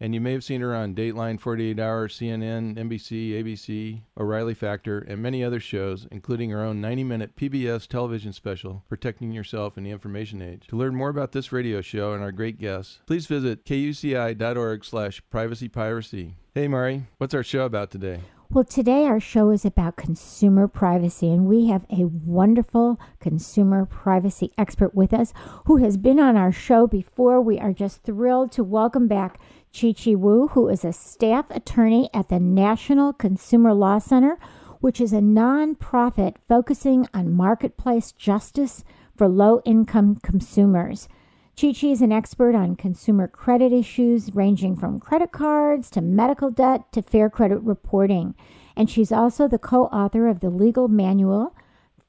and you may have seen her on Dateline, 48 Hour, CNN, NBC, ABC, O'Reilly Factor, and many other shows, including her own 90 minute PBS television special, Protecting Yourself in the Information Age. To learn more about this radio show and our great guests, please visit kuci.org slash privacypiracy. Hey, Mari, what's our show about today? Well, today our show is about consumer privacy, and we have a wonderful consumer privacy expert with us who has been on our show before. We are just thrilled to welcome back Chi Chi Wu, who is a staff attorney at the National Consumer Law Center, which is a nonprofit focusing on marketplace justice for low income consumers. Chi Chi is an expert on consumer credit issues ranging from credit cards to medical debt to fair credit reporting. And she's also the co author of the legal manual,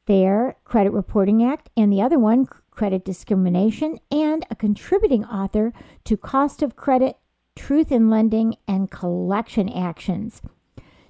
Fair Credit Reporting Act, and the other one, Credit Discrimination, and a contributing author to Cost of Credit truth in lending, and collection actions.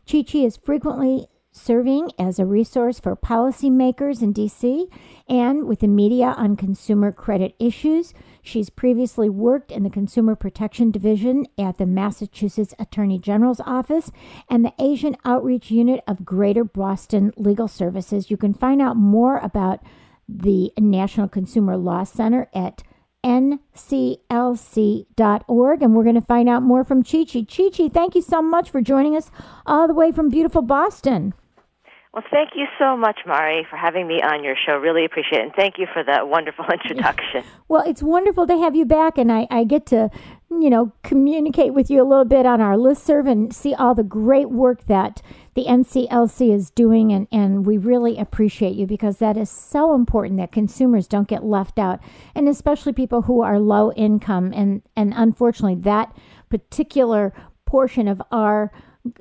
Chi Chi is frequently serving as a resource for policymakers in DC and with the media on consumer credit issues. She's previously worked in the Consumer Protection Division at the Massachusetts Attorney General's Office and the Asian Outreach Unit of Greater Boston Legal Services. You can find out more about the National Consumer Law Center at nclc.org. And we're going to find out more from Chi Chi. Chi Chi, thank you so much for joining us all the way from beautiful Boston. Well, thank you so much, Mari, for having me on your show. Really appreciate it. And thank you for that wonderful introduction. well, it's wonderful to have you back, and I, I get to, you know, communicate with you a little bit on our list serve and see all the great work that the NCLC is doing. And, and we really appreciate you because that is so important that consumers don't get left out, and especially people who are low income. And, and unfortunately, that particular portion of our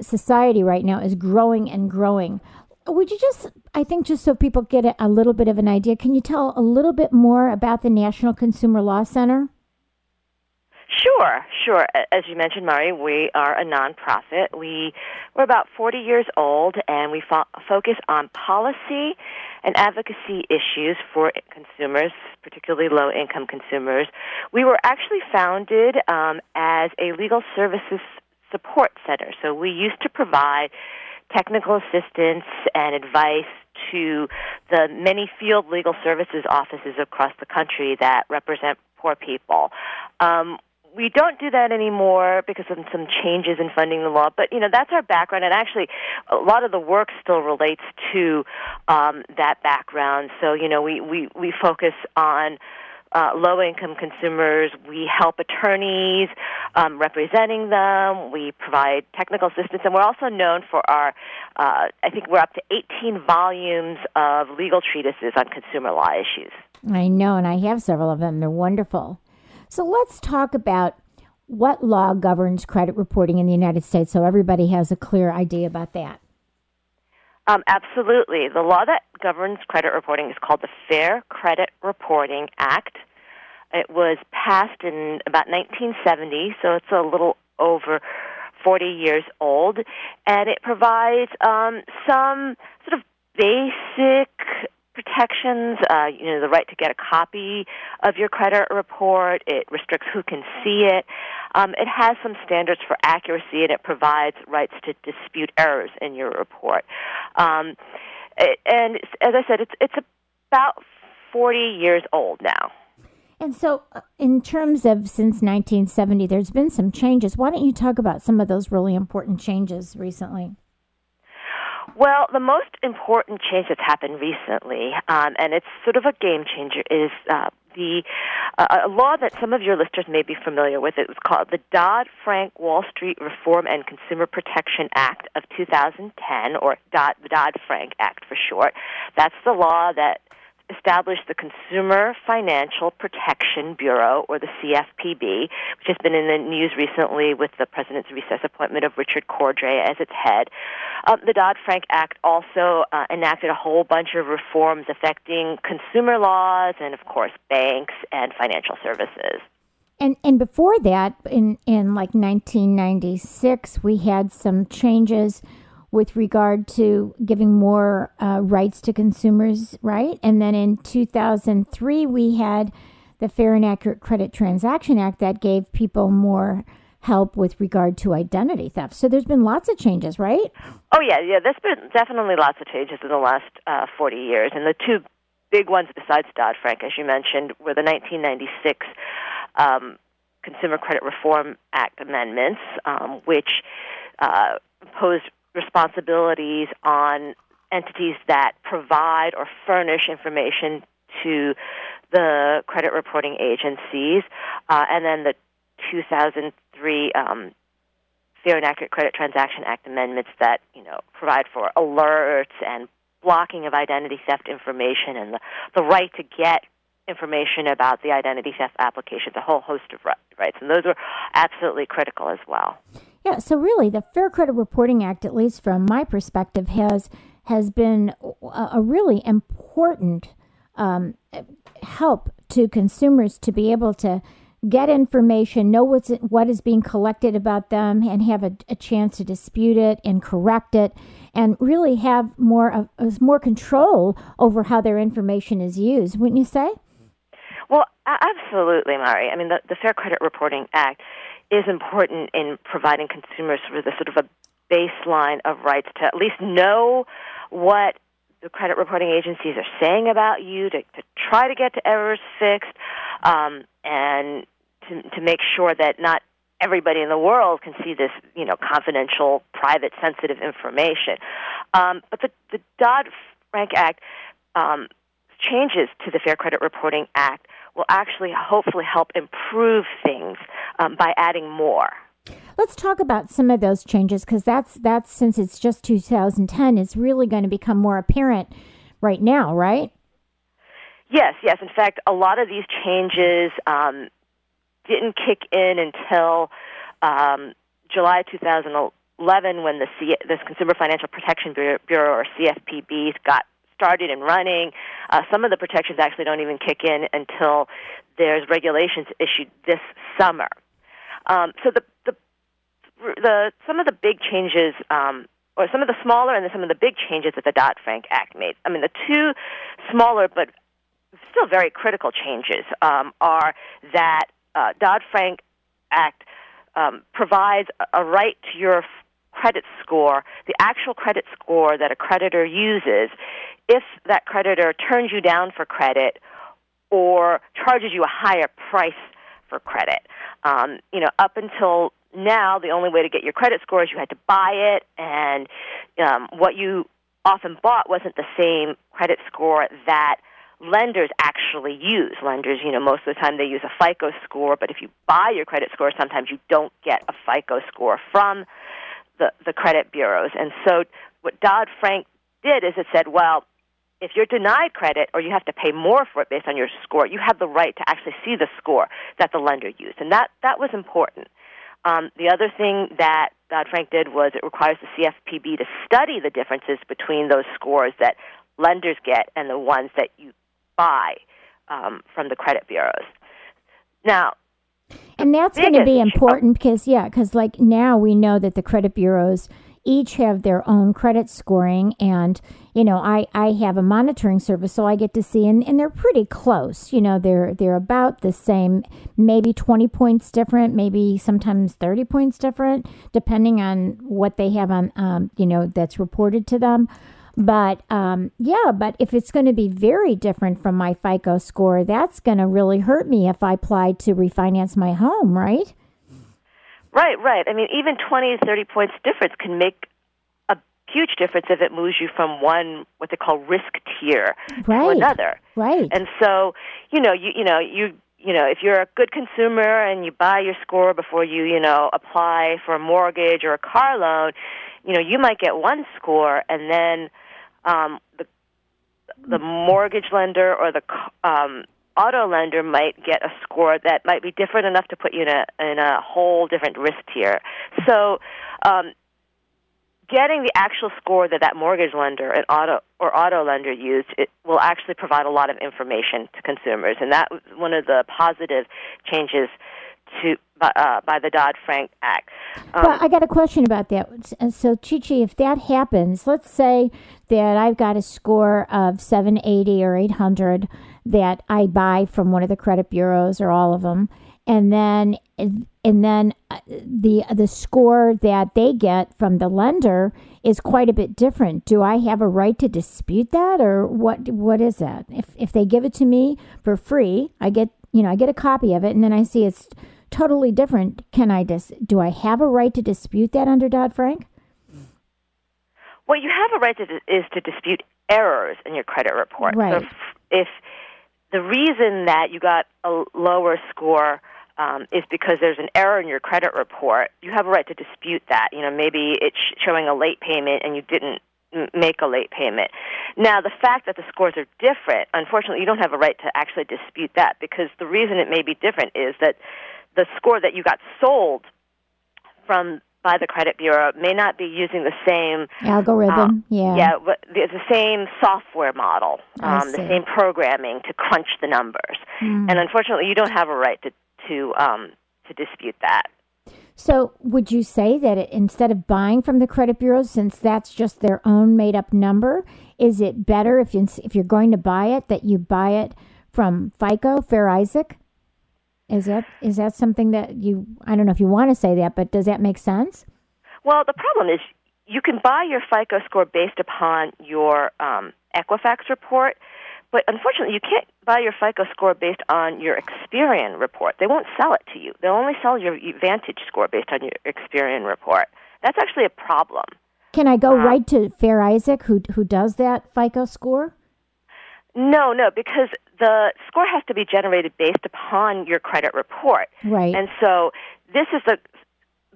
society right now is growing and growing would you just, I think, just so people get a, a little bit of an idea, can you tell a little bit more about the National Consumer Law Center? Sure, sure. As you mentioned, Mari, we are a nonprofit. We we're about 40 years old, and we fo- focus on policy and advocacy issues for consumers, particularly low-income consumers. We were actually founded um, as a legal services support center, so we used to provide technical assistance and advice to the many field legal services offices across the country that represent poor people. Um, we don't do that anymore because of some changes in funding the law. But you know that's our background, and actually, a lot of the work still relates to um, that background. So you know, we we we focus on uh, low income consumers. We help attorneys um, representing them. We provide technical assistance, and we're also known for our, uh, I think we're up to 18 volumes of legal treatises on consumer law issues. I know, and I have several of them. They're wonderful. So let's talk about what law governs credit reporting in the United States so everybody has a clear idea about that. Um, absolutely. The law that governs credit reporting is called the Fair Credit Reporting Act. It was passed in about 1970, so it's a little over 40 years old, and it provides um, some sort of basic protections, uh, you know, the right to get a copy of your credit report. It restricts who can see it. Um, it has some standards for accuracy, and it provides rights to dispute errors in your report. Um, and as I said, it's it's about 40 years old now. And so, uh, in terms of since 1970, there's been some changes. Why don't you talk about some of those really important changes recently? Well, the most important change that's happened recently, um, and it's sort of a game changer, is uh, the uh, a law that some of your listeners may be familiar with. It was called the Dodd Frank Wall Street Reform and Consumer Protection Act of 2010, or Dodd, Frank Act for short. That's the law that established the Consumer Financial Protection Bureau, or the CFPB, which has been in the news recently with the president's recess appointment of Richard Cordray as its head. Uh, the Dodd Frank Act also uh, enacted a whole bunch of reforms affecting consumer laws and, of course, banks and financial services. And and before that, in in like 1996, we had some changes with regard to giving more uh, rights to consumers, right? And then in 2003, we had the Fair and Accurate Credit Transaction Act that gave people more help with regard to identity theft. So there's been lots of changes, right? Oh yeah, yeah. There's been definitely lots of changes in the last uh, 40 years, and the two big ones besides Dodd Frank, as you mentioned, were the 1996 um, Consumer Credit Reform Act amendments, um, which uh, imposed responsibilities on entities that provide or furnish information to the credit reporting agencies, uh, and then the 2003 um, Fair and Accurate Credit Transaction Act amendments that you know provide for alerts and blocking of identity theft information and the, the right to get information about the identity theft application, a whole host of rights, and those are absolutely critical as well. Yeah, so really, the Fair Credit Reporting Act, at least from my perspective, has has been a, really important um, help to consumers to be able to get information, know what's what is being collected about them, and have a, a chance to dispute it and correct it, and really have more of more control over how their information is used. Wouldn't you say? Well, absolutely, Mari. I mean, the, the Fair Credit Reporting Act is important in providing consumers with a sort of a baseline of rights to at least know what the credit reporting agencies are saying about you, to, to try to get to errors fixed, um, and to, to make sure that not everybody in the world can see this, you know, confidential, private, sensitive information. Um, but the, the Dodd Frank Act um, changes to the Fair Credit Reporting Act will actually hopefully help improve things um, by adding more. Let's talk about some of those changes because that's that's since it's just 2010, it's really going to become more apparent right now, right? Yes, yes. In fact, a lot of these changes um, didn't kick in until um, July 2011 when the, C- the Consumer Financial Protection Bureau, or CFPB, got started and running. Uh, some of the protections actually don't even kick in until there's regulations issued this summer. Um, so the, the the some of the big changes, um, or some of the smaller and then some of the big changes that the Dodd Frank Act made. I mean, the two smaller but still very critical changes um, are that uh, Dodd Frank Act um, provides a right to your credit score, the actual credit score that a creditor uses, if that creditor turns you down for credit or charges you a higher price for credit. Um, you know, up until now, the only way to get your credit score is you had to buy it, and um, what you often bought wasn't the same credit score that lenders actually use. Lenders, you know, most of the time they use a FICO score, but if you buy your credit score, sometimes you don't get a FICO score from the, the credit bureaus. And so what Dodd Frank did is it said, well, if you're denied credit or you have to pay more for it based on your score, you have the right to actually see the score that the lender used. And that, that was important. Um, the other thing that Dodd Frank did was it requires the CFPB to study the differences between those scores that lenders get and the ones that you buy um, from the credit bureaus. Now, and that's going to be important because, yeah, because like now we know that the credit bureaus each have their own credit scoring and you know i i have a monitoring service so i get to see and, and they're pretty close you know they're they're about the same maybe 20 points different maybe sometimes 30 points different depending on what they have on um, you know that's reported to them but um, yeah, but if it's going to be very different from my FICO score, that's going to really hurt me if I apply to refinance my home, right? Right, right. I mean, even 20 to 30 points difference can make a huge difference if it moves you from one what they call risk tier right. to another. Right. And so, you know, you you know, you you know, if you're a good consumer and you buy your score before you, you know, apply for a mortgage or a car loan, you know, you might get one score and then um the the mortgage lender or the um auto lender might get a score that might be different enough to put you in a in a whole different risk tier. So, um, getting the actual score that that mortgage lender and auto or auto lender used will actually provide a lot of information to consumers, and that was one of the positive changes to uh, by the Dodd Frank Act. Um, but I got a question about that. So, Chi Chi, if that happens, let's say that I've got a score of 780 or 800 that I buy from one of the credit bureaus or all of them, and then and then uh, the the score that they get from the lender is quite a bit different. Do I have a right to dispute that, or what? What is that? If if they give it to me for free, I get you know I get a copy of it, and then I see it's totally different. Can I dis? Do I have a right to dispute that under Dodd Frank? What you have a right to is to dispute errors in your credit report. Right. So if, if the reason that you got a lower score um, is because there's an error in your credit report, you have a right to dispute that. You know, maybe it's showing a late payment and you didn't make a late payment. Now, the fact that the scores are different, unfortunately, you don't have a right to actually dispute that because the reason it may be different is that the score that you got sold from by the credit bureau may not be using the same algorithm. Um, yeah, yeah, it's the same software model, um, the same programming to crunch the numbers. Mm. And unfortunately, you don't have a right to to um, to dispute that. So, would you say that it, instead of buying from the credit bureaus, since that's just their own made up number, is it better if you if you're going to buy it that you buy it from FICO, Fair Isaac? Is that is that something that you I don't know if you want to say that, but does that make sense? Well, the problem is you can buy your FICO score based upon your um, Equifax report, but unfortunately, you can't buy your FICO score based on your Experian report. They won't sell it to you. They'll only sell your Vantage score based on your Experian report. That's actually a problem. Can I go um, right to Fair Isaac, who who does that FICO score? No, no, because the score has to be generated based upon your credit report. Right. And so this is the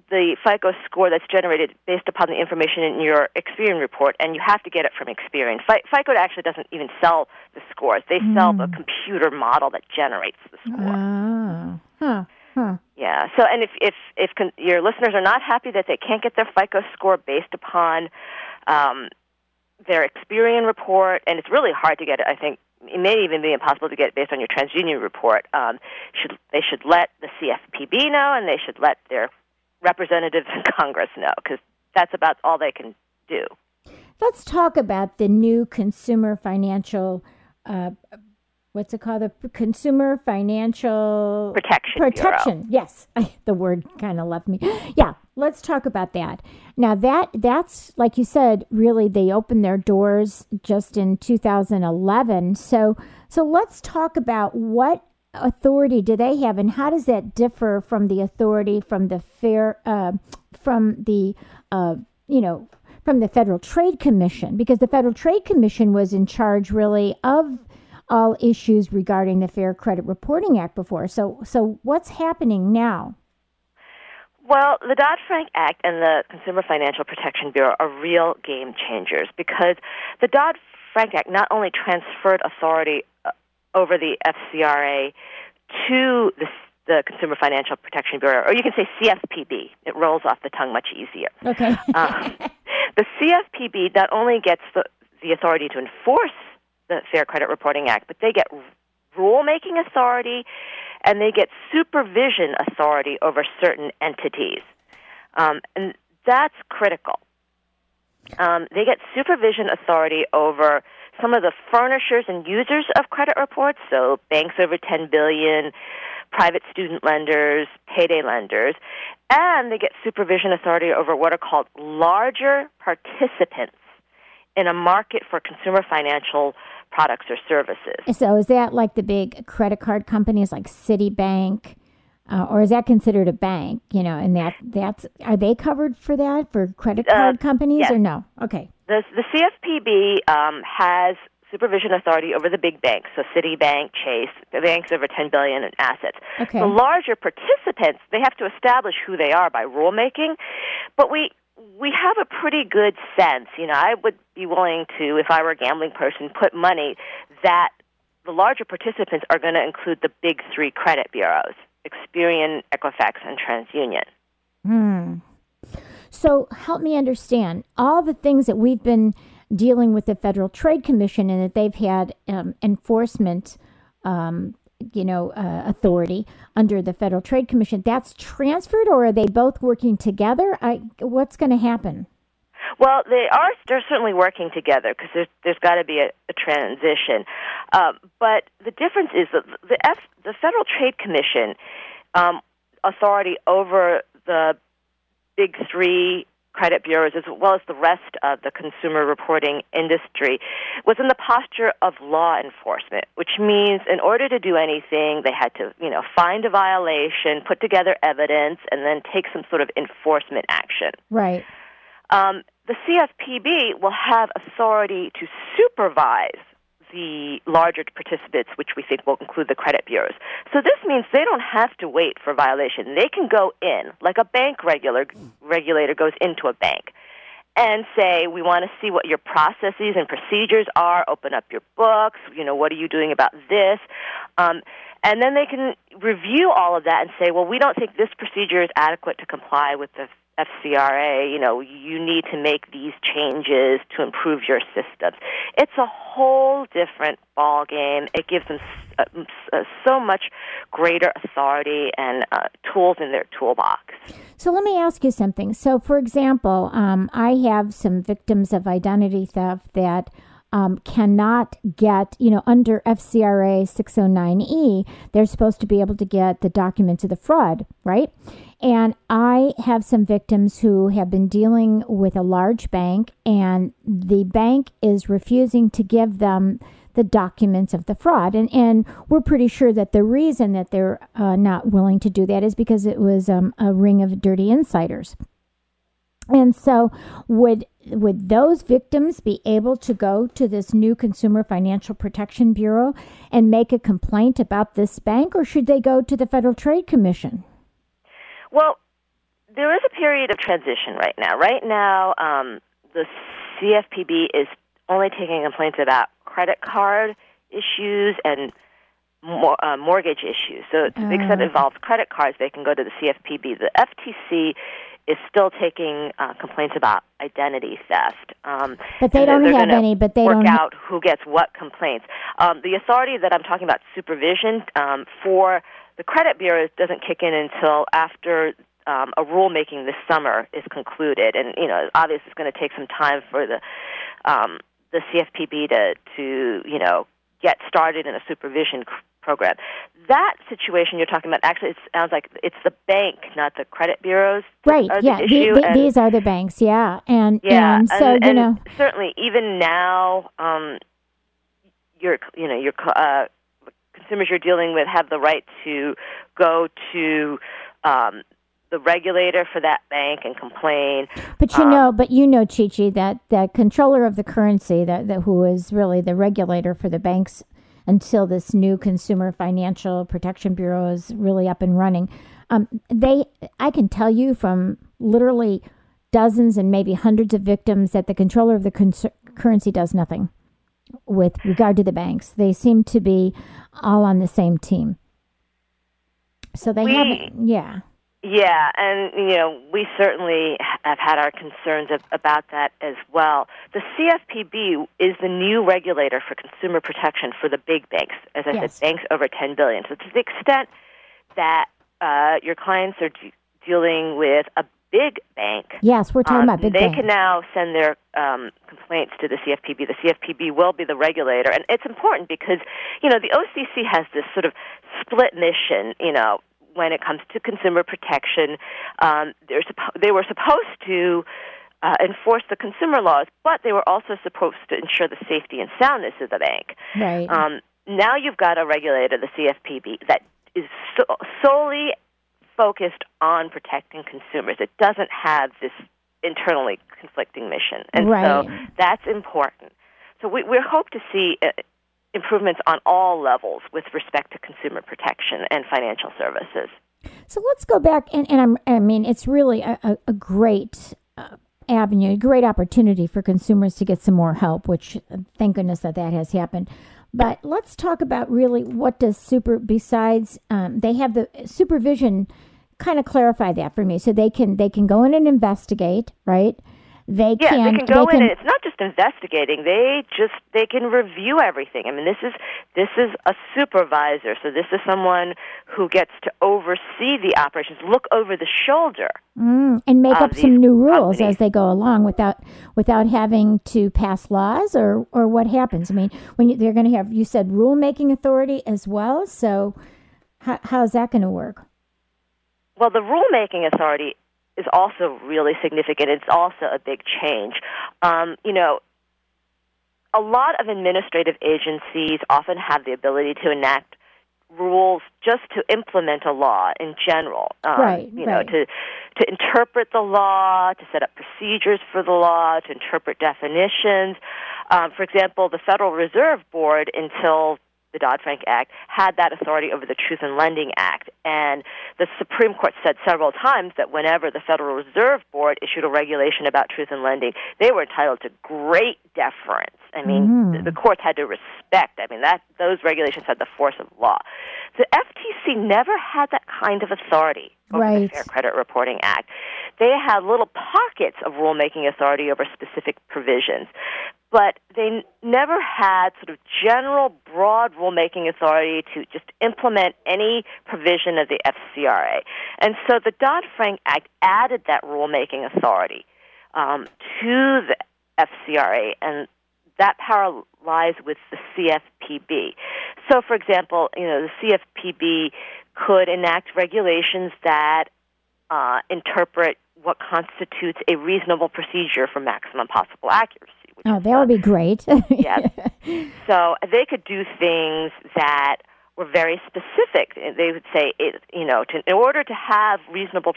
the FICO score that's generated based upon the information in your Experian report, and you have to get it from Experian. FICO actually doesn't even sell the scores; they mm. sell the computer model that generates the score. Ah, huh. Huh. Yeah. So, and if if if con- your listeners are not happy that they can't get their FICO score based upon um, their Experian report, and it's really hard to get it. I think it may even be impossible to get based on your TransUnion report. Um, should they should let the CFPB know, and they should let their representatives in Congress know, because that's about all they can do. Let's talk about the new consumer financial. Uh, what's it called? The Consumer Financial Protection. Protection. Bureau. Yes, I, the word kind of left me. Yeah, let's talk about that. Now that that's like you said, really they opened their doors just in 2011. So so let's talk about what authority do they have, and how does that differ from the authority from the fair uh, from the uh, you know from the Federal Trade Commission? Because the Federal Trade Commission was in charge really of all issues regarding the Fair Credit Reporting Act before. So, so what's happening now? Well, the Dodd Frank Act and the Consumer Financial Protection Bureau are real game changers because the Dodd Frank Act not only transferred authority uh, over the FCRA to the, the Consumer Financial Protection Bureau, or you can say CFPB. It rolls off the tongue much easier. Okay. um, the CFPB not only gets the, the authority to enforce the Fair Credit Reporting Act, but they get rulemaking authority and they get supervision authority over certain entities. Um, and that's critical. Um, they get supervision authority over some of the furnishers and users of credit reports, so banks over 10 billion, private student lenders, payday lenders, and they get supervision authority over what are called larger participants in a market for consumer financial products or services. So is that like the big credit card companies like Citibank, uh, or is that considered a bank? You know, and that that's are they covered for that for credit card uh, companies yes. or no? Okay. The the CFPB um, has supervision authority over the big banks, so Citibank, Chase, the banks over 10 billion in assets. Okay. The larger participants, they have to establish who they are by rulemaking, but we we have a pretty good sense. You know, I would be willing to, if I were a gambling person, put money that the larger participants are going to include the big three credit bureaus: Experian, Equifax, and TransUnion. Hmm. So help me understand all the things that we've been dealing with the Federal Trade Commission and that they've had um, enforcement, um, you know, uh, authority under the Federal Trade Commission. That's transferred, or are they both working together? I, what's going to happen? Well, they are. They're certainly working together because there's there's got to be a, a transition. Um, but the difference is that the F, the Federal Trade Commission um, authority over the big three credit bureaus, as well as the rest of the consumer reporting industry, was in the posture of law enforcement, which means in order to do anything, they had to, you know, find a violation, put together evidence, and then take some sort of enforcement action. Right. Um, the CFPB will have authority to supervise the larger participants, which we think will include the credit bureaus. So this means they don't have to wait for violation. They can go in, like a bank regular, regulator goes into a bank, and say, we want to see what your processes and procedures are, open up your books, you know, what are you doing about this? Um, and then they can review all of that and say, well, we don't think this procedure is adequate to comply with the FCRA, you know, you need to make these changes to improve your systems. It's a whole different ball game. It gives them uh, uh, so much greater authority and uh, tools in their toolbox. So let me ask you something. So, for example, um, I have some victims of identity theft that um, cannot get, you know, under FCRA 609E, they're supposed to be able to get the documents of the fraud, right? And I have some victims who have been dealing with a large bank, and the bank is refusing to give them the documents of the fraud. And, and we're pretty sure that the reason that they're uh, not willing to do that is because it was um, a ring of dirty insiders. And so, would would those victims be able to go to this new Consumer Financial Protection Bureau and make a complaint about this bank, or should they go to the Federal Trade Commission? Well, there is a period of transition right now. Right now, um, the CFPB is only taking complaints about credit card issues and mor- uh, mortgage issues. So, to the extent it oh. involves credit cards, they can go to the CFPB. The FTC is still taking uh, complaints about identity theft. Um, but they don't have any. But they work don't out who gets what complaints. Um, the authority that I'm talking about, supervision um, for the credit bureau, doesn't kick in until after um, a rulemaking this summer is concluded, and you know, obviously, it's going to take some time for the um, the CFPB to to you know get started in a supervision program. That situation you're talking about actually it sounds like it's the bank, not the credit bureaus. Right. yeah. The, the, the, these are the banks. Yeah. And yeah. And so and, you and know certainly even now, um, your you know your uh, consumers you're dealing with have the right to go to um, the regulator for that bank and complain. But you um, know, but you know, Chi Chi, that that comptroller of the currency, that, that who is really the regulator for the banks until this new Consumer Financial Protection Bureau is really up and running. Um, they, I can tell you from literally dozens and maybe hundreds of victims that the comptroller of the con- currency does nothing with regard to the banks. They seem to be all on the same team. So they we, have, yeah. Yeah, and you know we certainly have had our concerns of, about that as well. The CFPB is the new regulator for consumer protection for the big banks, as I yes. said, banks over ten billion. So to the extent that uh, your clients are de- dealing with a big bank, yes, we're talking um, about big. Bank. They bank. can now send their um, complaints to the CFPB. The CFPB will be the regulator, and it's important because you know the OCC has this sort of split mission. You know when it comes to consumer protection. Um, they're suppo- they were supposed to uh, enforce the consumer laws, but they were also supposed to ensure the safety and soundness of the bank. Right. Um, now you've got a regulator, the CFPB, that is so- solely focused on protecting consumers. It doesn't have this internally conflicting mission, and right. so that's important. So we, we hope to see uh, improvements on all levels with respect to consumer protection and financial services. So let's go back, and, and I'm, I mean, it's really a, a, a great uh, avenue, a great opportunity for consumers to get some more help, which uh, thank goodness that that has happened. But let's talk about really what does super, besides, um, they have the supervision kind of clarify that for me so they can they can go in and investigate right they yeah, can they can go they in can, and it's not just investigating. They just they can review everything. I mean, this is this is a supervisor, so this is someone who gets to oversee the operations, look over the shoulder, mm, and make up some new rules companies. as they go along without without having to pass laws or or what happens. I mean, when you, they're going to have you said rulemaking authority as well. So how, how's that going to work? Well, the rulemaking authority is also really significant. It's also a big change. Um, you know, a lot of administrative agencies often have the ability to enact rules just to implement a law in general. Um, Right, You know, right. to to interpret the law, to set up procedures for the law, to interpret definitions. Um, for example, the Federal Reserve Board until the Dodd Frank Act had that authority over the Truth in Lending Act. And the Supreme Court said several times that whenever the Federal Reserve Board issued a regulation about truth in lending, they were entitled to great deference. I mean, Mhm. the, the courts had to respect. I mean, that those regulations had the force of law. The FTC never had that kind of authority over the Fair Credit Reporting Act. They had little pockets of rulemaking authority over specific provisions but they never had sort of general, broad rulemaking authority to just implement any provision of the FCRA. And so the Dodd Frank Act added that rulemaking authority um, to the FCRA, and that power lies with the CFPB. So, for example, you know, the CFPB could enact regulations that uh, interpret what constitutes a reasonable procedure for maximum possible accuracy. Oh, that would be great. Yeah. so they could do things that were very specific. They would say, it, you know, to, in order to have reasonable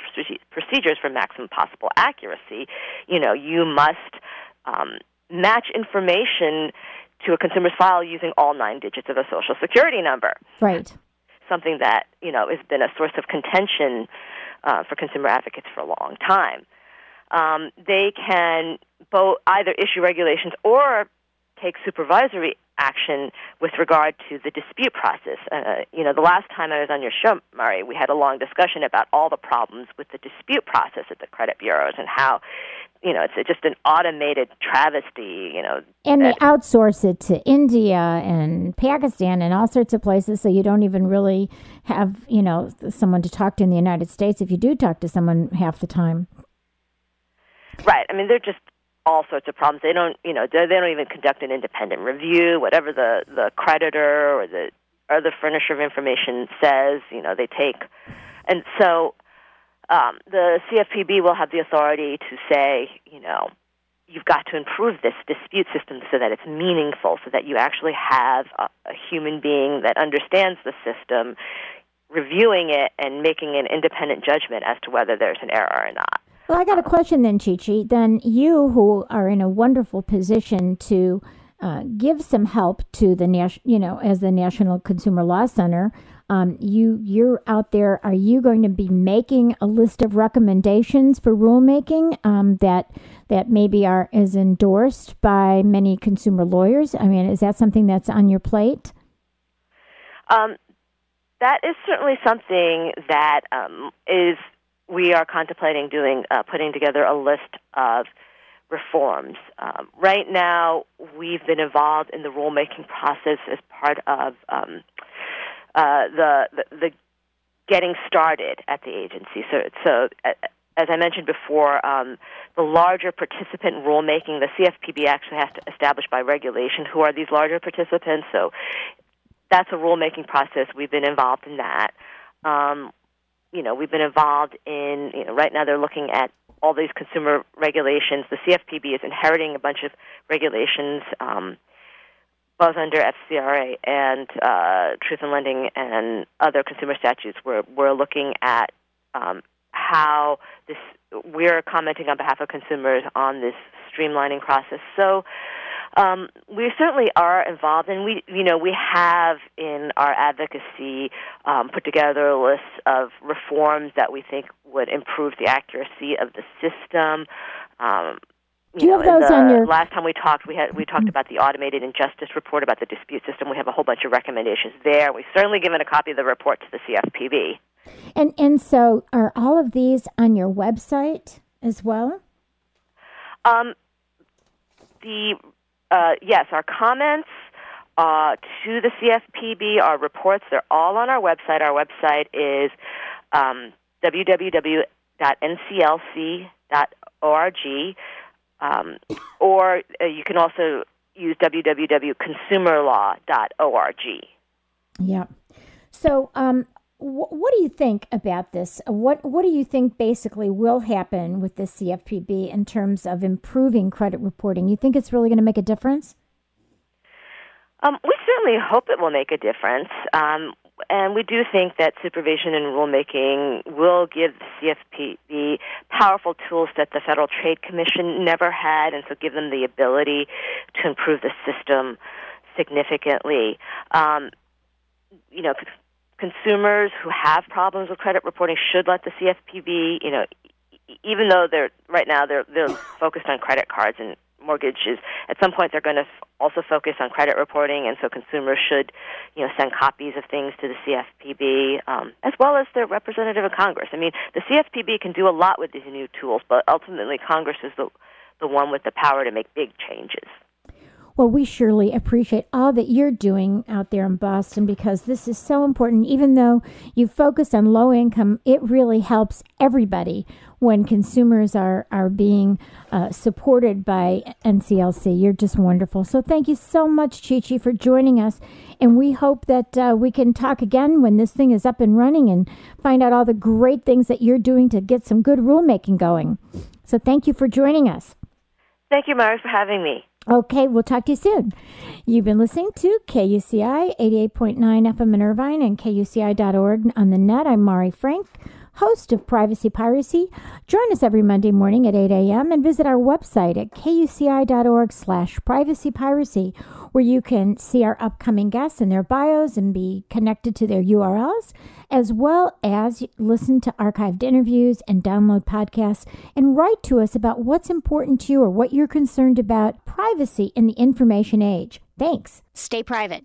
procedures for maximum possible accuracy, you know, you must um, match information to a consumer's file using all nine digits of a social security number. right. Something that you know has been a source of contention uh, for consumer advocates for a long time. Um, they can both either issue regulations or take supervisory action with regard to the dispute process. Uh, you know, the last time I was on your show, Mari, we had a long discussion about all the problems with the dispute process at the credit bureaus and how, you know, it's just an automated travesty. You know, And they outsource it to India and Pakistan and all sorts of places, so you don't even really have, you know, someone to talk to in the United States if you do talk to someone half the time. Right. I mean, they're just all sorts of problems. They don't, you know, they don't even conduct an independent review. Whatever the the creditor or the or the furnisher of information says, you know, they take, and so um, the CFPB will have the authority to say, you know, you've got to improve this dispute system so that it's meaningful, so that you actually have a, a human being that understands the system, reviewing it and making an independent judgment as to whether there's an error or not. Well, I got a question then, Chi Chi. Then you, who are in a wonderful position to uh, give some help to the nas- you know, as the National Consumer Law Center, um, you you're out there. Are you going to be making a list of recommendations for rulemaking um, that that maybe are is endorsed by many consumer lawyers? I mean, is that something that's on your plate? Um, that is certainly something that um, is we are contemplating doing, uh, putting together a list of reforms. Um, right now, we've been involved in the rulemaking process as part of um, uh, the, the the getting started at the agency. So, so uh, as I mentioned before, um, the larger participant rulemaking, the CFPB actually has to establish by regulation who are these larger participants. So that's a rulemaking process. We've been involved in that. Um, you know, we've been involved in, you know, right now they're looking at all these consumer regulations. The CFPB is inheriting a bunch of regulations, um, both under FCRA and uh, Truth in Lending and other consumer statutes. We're, we're looking at um, how this we're commenting on behalf of consumers on this streamlining process. So um, we certainly are involved, and we, you know, we have in our advocacy um, put together a list of reforms that we think would improve the accuracy of the system. Um, Do you know, have those the, on your- last time we talked? We had we talked about the automated injustice report about the dispute system. We have a whole bunch of recommendations there. We've certainly given a copy of the report to the CFPB. And and so are all of these on your website as well? Um, the uh, yes, our comments uh, to the CFPB, our reports, they're all on our website. Our website is um, www.nclc.org, um, or uh, you can also use www.consumerlaw.org. Yeah. So, um, wh- what do you think about this? What What do you think basically will happen with the CFPB in terms of improving credit reporting? You think it's really going to make a difference? Um, we certainly hope it will make a difference. Um, and we do think that supervision and rulemaking will give the CFPB powerful tools that the Federal Trade Commission never had, and so give them the ability to improve the system significantly. Um, you know, consumers who have problems with credit reporting should let the CFPB, you know, even though they're right now they're they're focused on credit cards and mortgages. At some point, they're going to also focus on credit reporting, and so consumers should, you know, send copies of things to the CFPB um, as well as their representative in Congress. I mean, the CFPB can do a lot with these new tools, but ultimately, Congress is the the one with the power to make big changes. Well, we surely appreciate all that you're doing out there in Boston because this is so important. Even though you focus on low income, it really helps everybody when consumers are, are being uh, supported by NCLC. You're just wonderful. So thank you so much, Chi Chi, for joining us. And we hope that uh, we can talk again when this thing is up and running and find out all the great things that you're doing to get some good rulemaking going. So thank you for joining us. Thank you, Mari, for having me. Okay, we'll talk to you soon. You've been listening to KUCI 88.9 FM in Irvine and KUCI.org on the net. I'm Mari Frank, host of Privacy Piracy. Join us every Monday morning at 8 a.m. and visit our website at kuci.org slash privacy piracy, where you can see our upcoming guests and their bios and be connected to their URLs, as well as listen to archived interviews and download podcasts and write to us about what's important to you or what you're concerned about privacy in the information age. Thanks. Stay private.